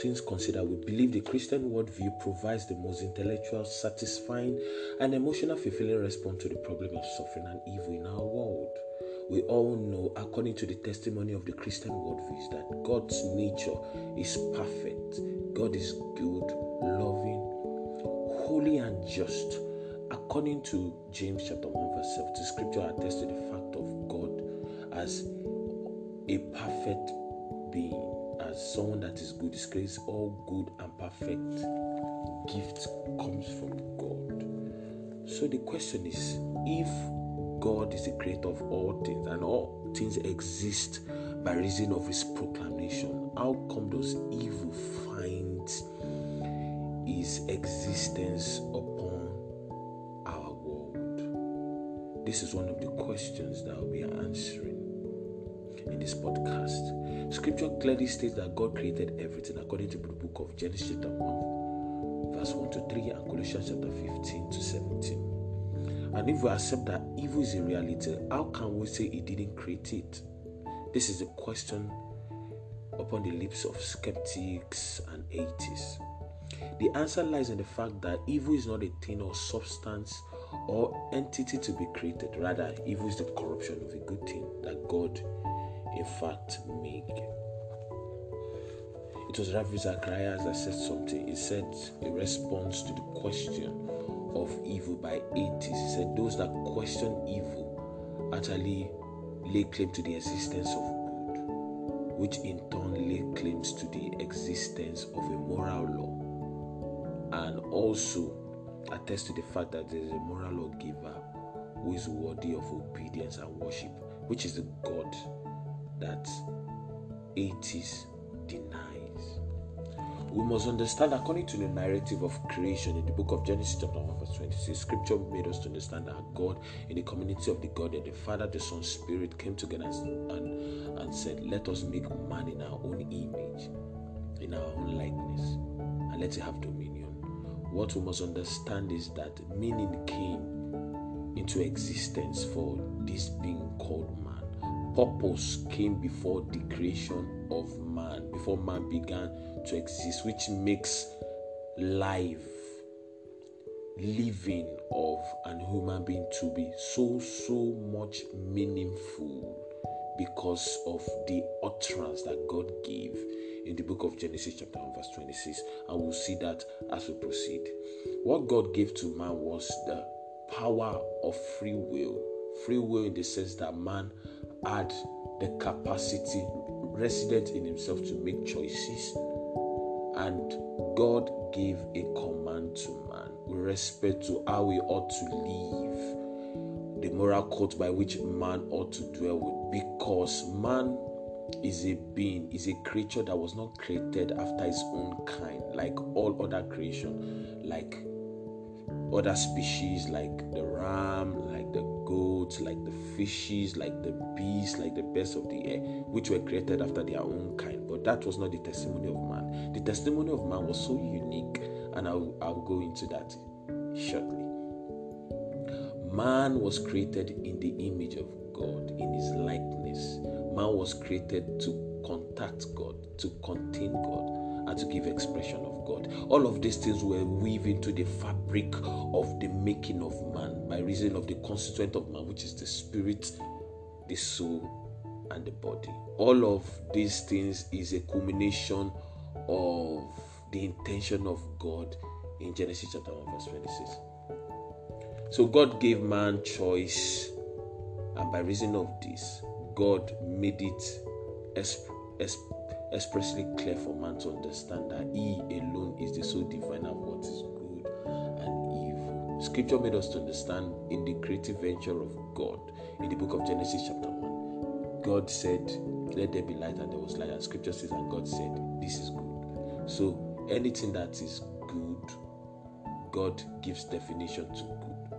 things considered, we believe the Christian worldview provides the most intellectual, satisfying, and emotional fulfilling response to the problem of suffering and evil in our world. We all know, according to the testimony of the Christian worldview, that God's nature is perfect. God is good, loving, holy, and just. According to James chapter 1, verse 7, the scripture attests to the fact of God as a perfect being, as someone that is good. It creates all good and perfect gift comes from God. So the question is if God is the creator of all things and all things exist by reason of his proclamation, how come does evil find his existence upon our world? This is one of the questions that I'll be answering in this podcast. Scripture clearly states that God created everything according to the book of Genesis chapter 1, verse 1 to 3, and Colossians chapter 15 to 17. And if we accept that evil is a reality, how can we say He didn't create it? This is the question upon the lips of skeptics and atheists. The answer lies in the fact that evil is not a thing or substance or entity to be created. Rather, evil is the corruption of a good thing that God, in fact, make. It was Ravi Zacharias that said something. He said a response to the question of evil by atheists. He said those that question evil utterly lay claim to the existence of good, which in turn lay claims to the existence of a moral law, and also attest to the fact that there is a moral lawgiver who is worthy of obedience and worship, which is the God that atheists deny we must understand according to the narrative of creation in the book of Genesis chapter 1 verse 26 scripture made us to understand that God in the community of the Godhead the Father the Son Spirit came together and, and, and said let us make man in our own image in our own likeness and let it have dominion. What we must understand is that meaning came into existence for this being called purpose came before the creation of man, before man began to exist, which makes life, living of an human being to be so, so much meaningful because of the utterance that God gave in the book of Genesis, chapter 1, verse 26. And we'll see that as we proceed. What God gave to man was the power of free will. Free will in the sense that man had the capacity resident in himself to make choices. And God gave a command to man with respect to how he ought to live, the moral code by which man ought to dwell with, because man is a being, is a creature that was not created after his own kind, like all other creation, like other species like the ram, goats, like the fishes, like the beasts, like the birds of the air, which were created after their own kind. But that was not the testimony of man. The testimony of man was so unique, and I'll, I'll go into that shortly. Man was created in the image of God, in his likeness. Man was created to contact God, to contain God and to give expression of God. All of these things were weaved into the fabric of the making of man by reason of the constituent of man, which is the spirit, the soul, and the body. All of these things is a culmination of the intention of God in Genesis chapter 1, verse 26. So God gave man choice, and by reason of this, God made it exp- exp- expressly clear for man to understand that he alone is the sole diviner of what is good and evil. Scripture made us to understand in the creative venture of God in the book of Genesis, chapter 1. God said, Let there be light, and there was light. And scripture says, And God said, This is good. So anything that is good, God gives definition to good.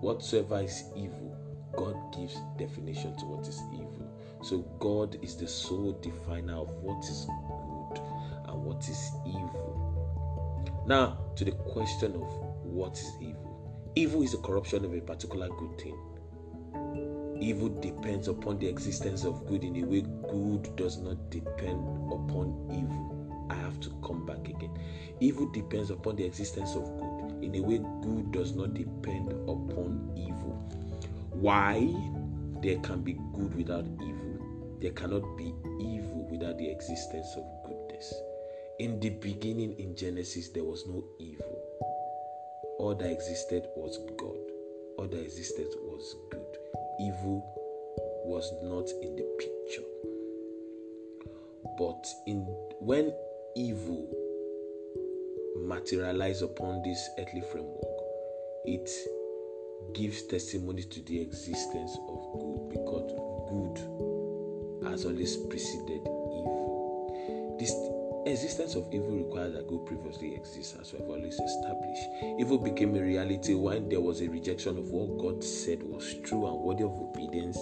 Whatsoever is evil, God gives definition to what is evil. So God is the sole definer of what is good and what is evil. Now, to the question of what is evil. Evil is the corruption of a particular good thing. Evil depends upon the existence of good in a way good does not depend upon evil. I have to come back again. Evil depends upon the existence of good. In a way, good does not depend upon evil. Why? There can be good without evil. There cannot be evil without the existence of goodness. In the beginning, in Genesis, there was no evil. All that existed was God. All that existed was good. Evil was not in the picture. But in when evil materialize upon this earthly framework, it gives testimony to the existence of good because good has always preceded evil. This existence of evil requires that good previously exists, as we have always established. Evil became a reality when there was a rejection of what God said was true and worthy of obedience.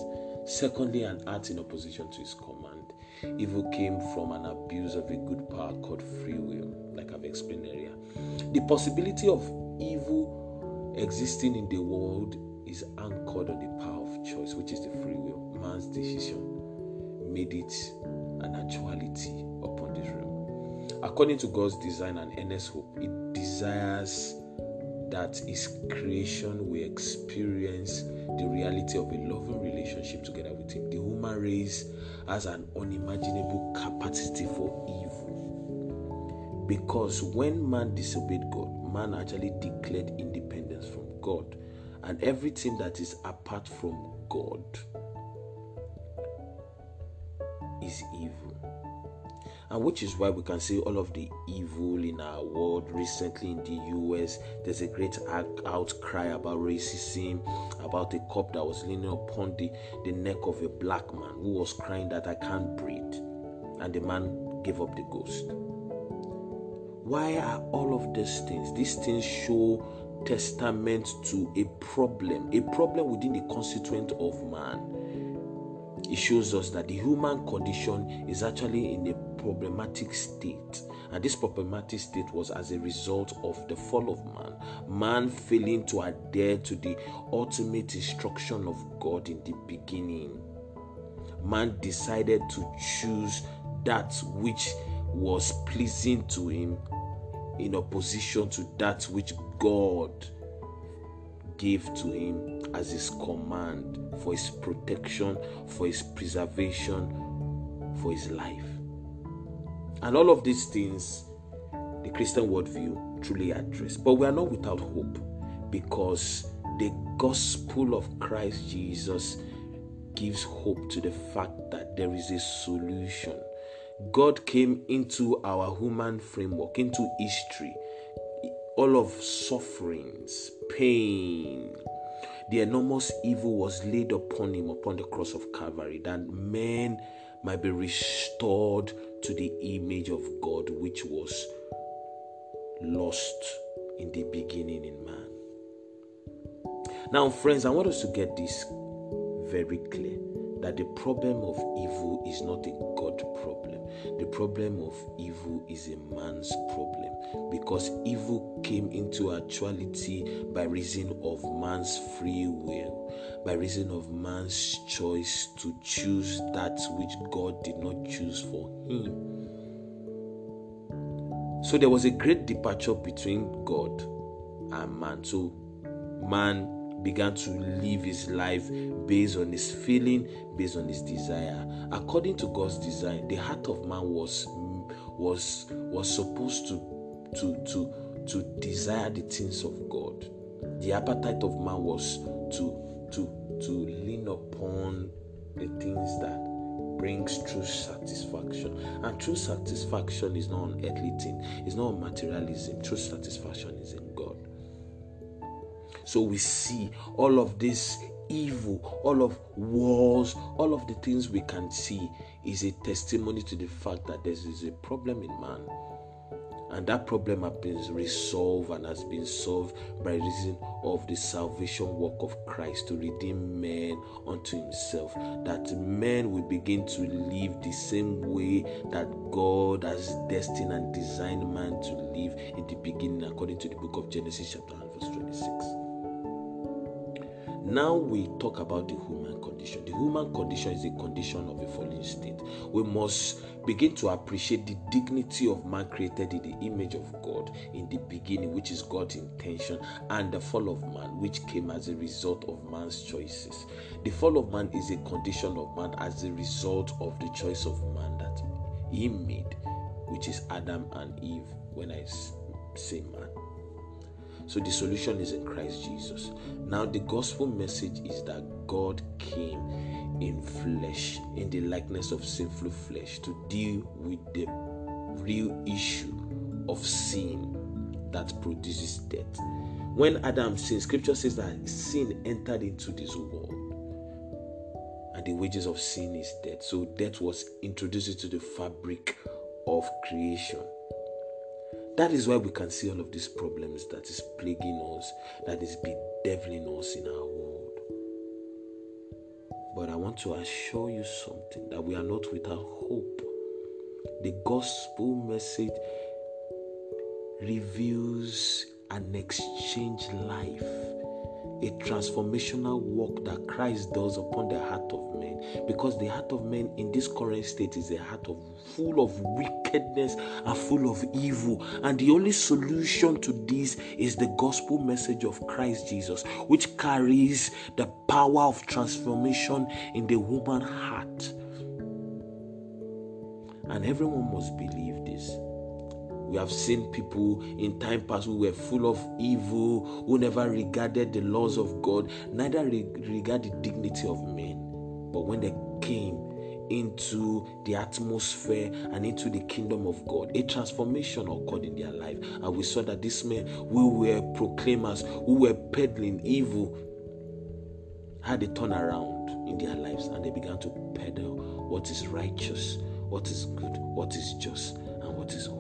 Secondly, an act in opposition to his command. Evil came from an abuse of a good power called free will, like I've explained earlier. The possibility of evil existing in the world is anchored on the power of choice, which is the free will. Man's decision made it an actuality upon this realm. According to God's design and earnest hope, it desires that His creation will experience the reality of a loving relationship together with Him. The human race has an unimaginable capacity for evil. Because when man disobeyed God, man actually declared independence from God. And everything that is apart from God is evil and which is why we can see all of the evil in our world. Recently in the US, there's a great outcry about racism, about a cop that was leaning upon the, the neck of a black man who was crying that I can't breathe, and the man gave up the ghost. Why are all of these things? These things show testament to a problem, a problem within the constituent of man. It shows us that the human condition is actually in a problematic state. And this problematic state was as a result of the fall of man. Man failing to adhere to the ultimate instruction of God in the beginning. Man decided to choose that which was pleasing to him in opposition to that which God gave to him as his command for his protection, for his preservation, for his life. And all of these things, the Christian worldview truly address. But we are not without hope because the gospel of Christ Jesus gives hope to the fact that there is a solution. God came into our human framework, into history, all of sufferings, pain, the enormous evil was laid upon him upon the cross of Calvary, that men might be restored to the image of God which was lost in the beginning in man. Now, friends, I want us to get this very clear that the problem of evil is not a God problem. The problem of evil is a man's problem because evil came into actuality by reason of man's free will, by reason of man's choice to choose that which God did not choose for him. So there was a great departure between God and man. So man began to live his life based on his feeling, based on his desire. According to God's design, the heart of man was was was supposed to to to to desire the things of God. The appetite of man was to to to lean upon the things that brings true satisfaction. And true satisfaction is not an earthly thing, it's not materialism. True satisfaction is in God. So we see all of this evil, all of wars, all of the things we can see is a testimony to the fact that there is a problem in man. And that problem has been resolved and has been solved by reason of the salvation work of Christ to redeem men unto himself. That men will begin to live the same way that God has destined and designed man to live in the beginning, according to the book of Genesis, chapter 1, verse 26. Now we talk about the human condition. The human condition is a condition of a fallen state. We must begin to appreciate the dignity of man created in the image of God in the beginning, which is God's intention, and the fall of man, which came as a result of man's choices. The fall of man is a condition of man as a result of the choice of man that he made, which is Adam and Eve, when I say man. So the solution is in Christ Jesus. Now, the gospel message is that God came in flesh, in the likeness of sinful flesh, to deal with the real issue of sin that produces death. When Adam sinned, scripture says that sin entered into this world. And the wages of sin is death. So death was introduced into the fabric of creation. That is why we can see all of these problems that is plaguing us, that is bedeviling us in our world. But I want to assure you something that we are not without hope. The gospel message reveals an exchange life a transformational work that Christ does upon the heart of men. Because the heart of men in this current state is a heart of full of wickedness and full of evil. And the only solution to this is the gospel message of Christ Jesus, which carries the power of transformation in the human heart. And everyone must believe this. We have seen people in time past who were full of evil, who never regarded the laws of God, neither regard the dignity of men. But when they came into the atmosphere and into the kingdom of God. A transformation occurred in their life. And we saw that these men who were proclaimers, who were peddling evil, had a turnaround in their lives and they began to peddle what is righteous, what is good, what is just, and what is holy.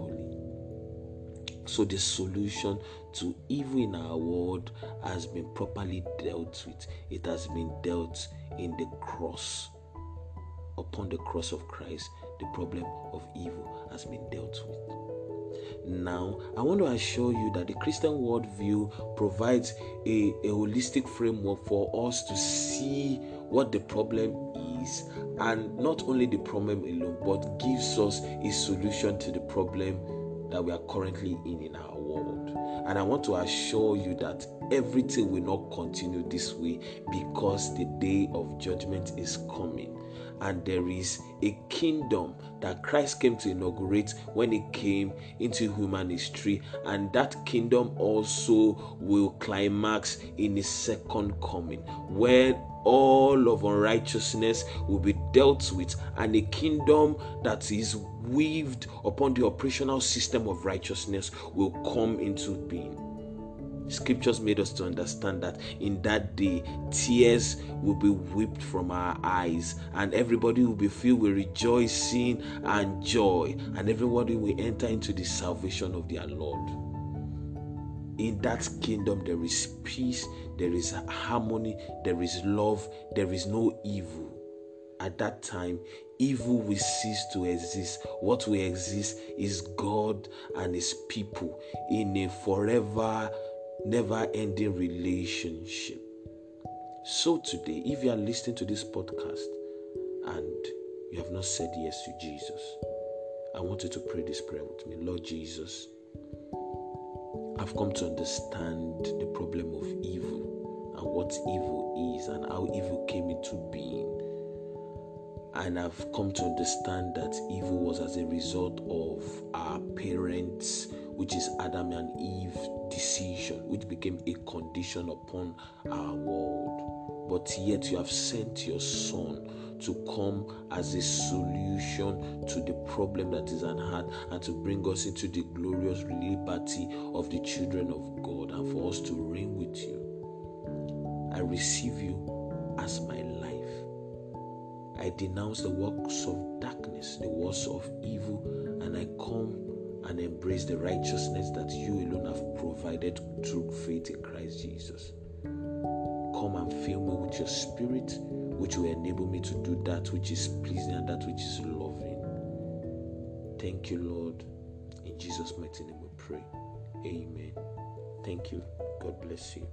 So the solution to evil in our world has been properly dealt with. It has been dealt in the cross. Upon the cross of Christ, the problem of evil has been dealt with. Now, I want to assure you that the Christian worldview provides a, a holistic framework for us to see what the problem is, and not only the problem alone, but gives us a solution to the problem that we are currently in in our world. And I want to assure you that everything will not continue this way because the day of judgment is coming. And there is a kingdom that Christ came to inaugurate when he came into human history, and that kingdom also will climax in his second coming, where all of unrighteousness will be dealt with, and a kingdom that is weaved upon the operational system of righteousness will come into being. Scriptures made us to understand that in that day, tears will be wept from our eyes, and everybody will be filled with rejoicing and joy, and everybody will enter into the salvation of their Lord. In that kingdom, there is peace, there is harmony, there is love, there is no evil. At that time, evil will cease to exist. What will exist is God and His people in a forever, never ending relationship. So, today, if you are listening to this podcast and you have not said yes to Jesus, I want you to pray this prayer with me. Lord Jesus, I've come to understand the problem of evil and what evil is and how evil came into being. And I've come to understand that evil was as a result of our parents, which is Adam and Eve decision, which became a condition upon our world. But yet you have sent your son to come as a solution to the problem that is at hand and to bring us into the glorious liberty of the children of God and for us to reign with you. I receive you as my I denounce the works of darkness, the works of evil, and I come and embrace the righteousness that you alone have provided through faith in Christ Jesus. Come and fill me with your spirit, which will enable me to do that which is pleasing and that which is loving. Thank you, Lord. In Jesus' mighty name we pray. Amen. Thank you. God bless you.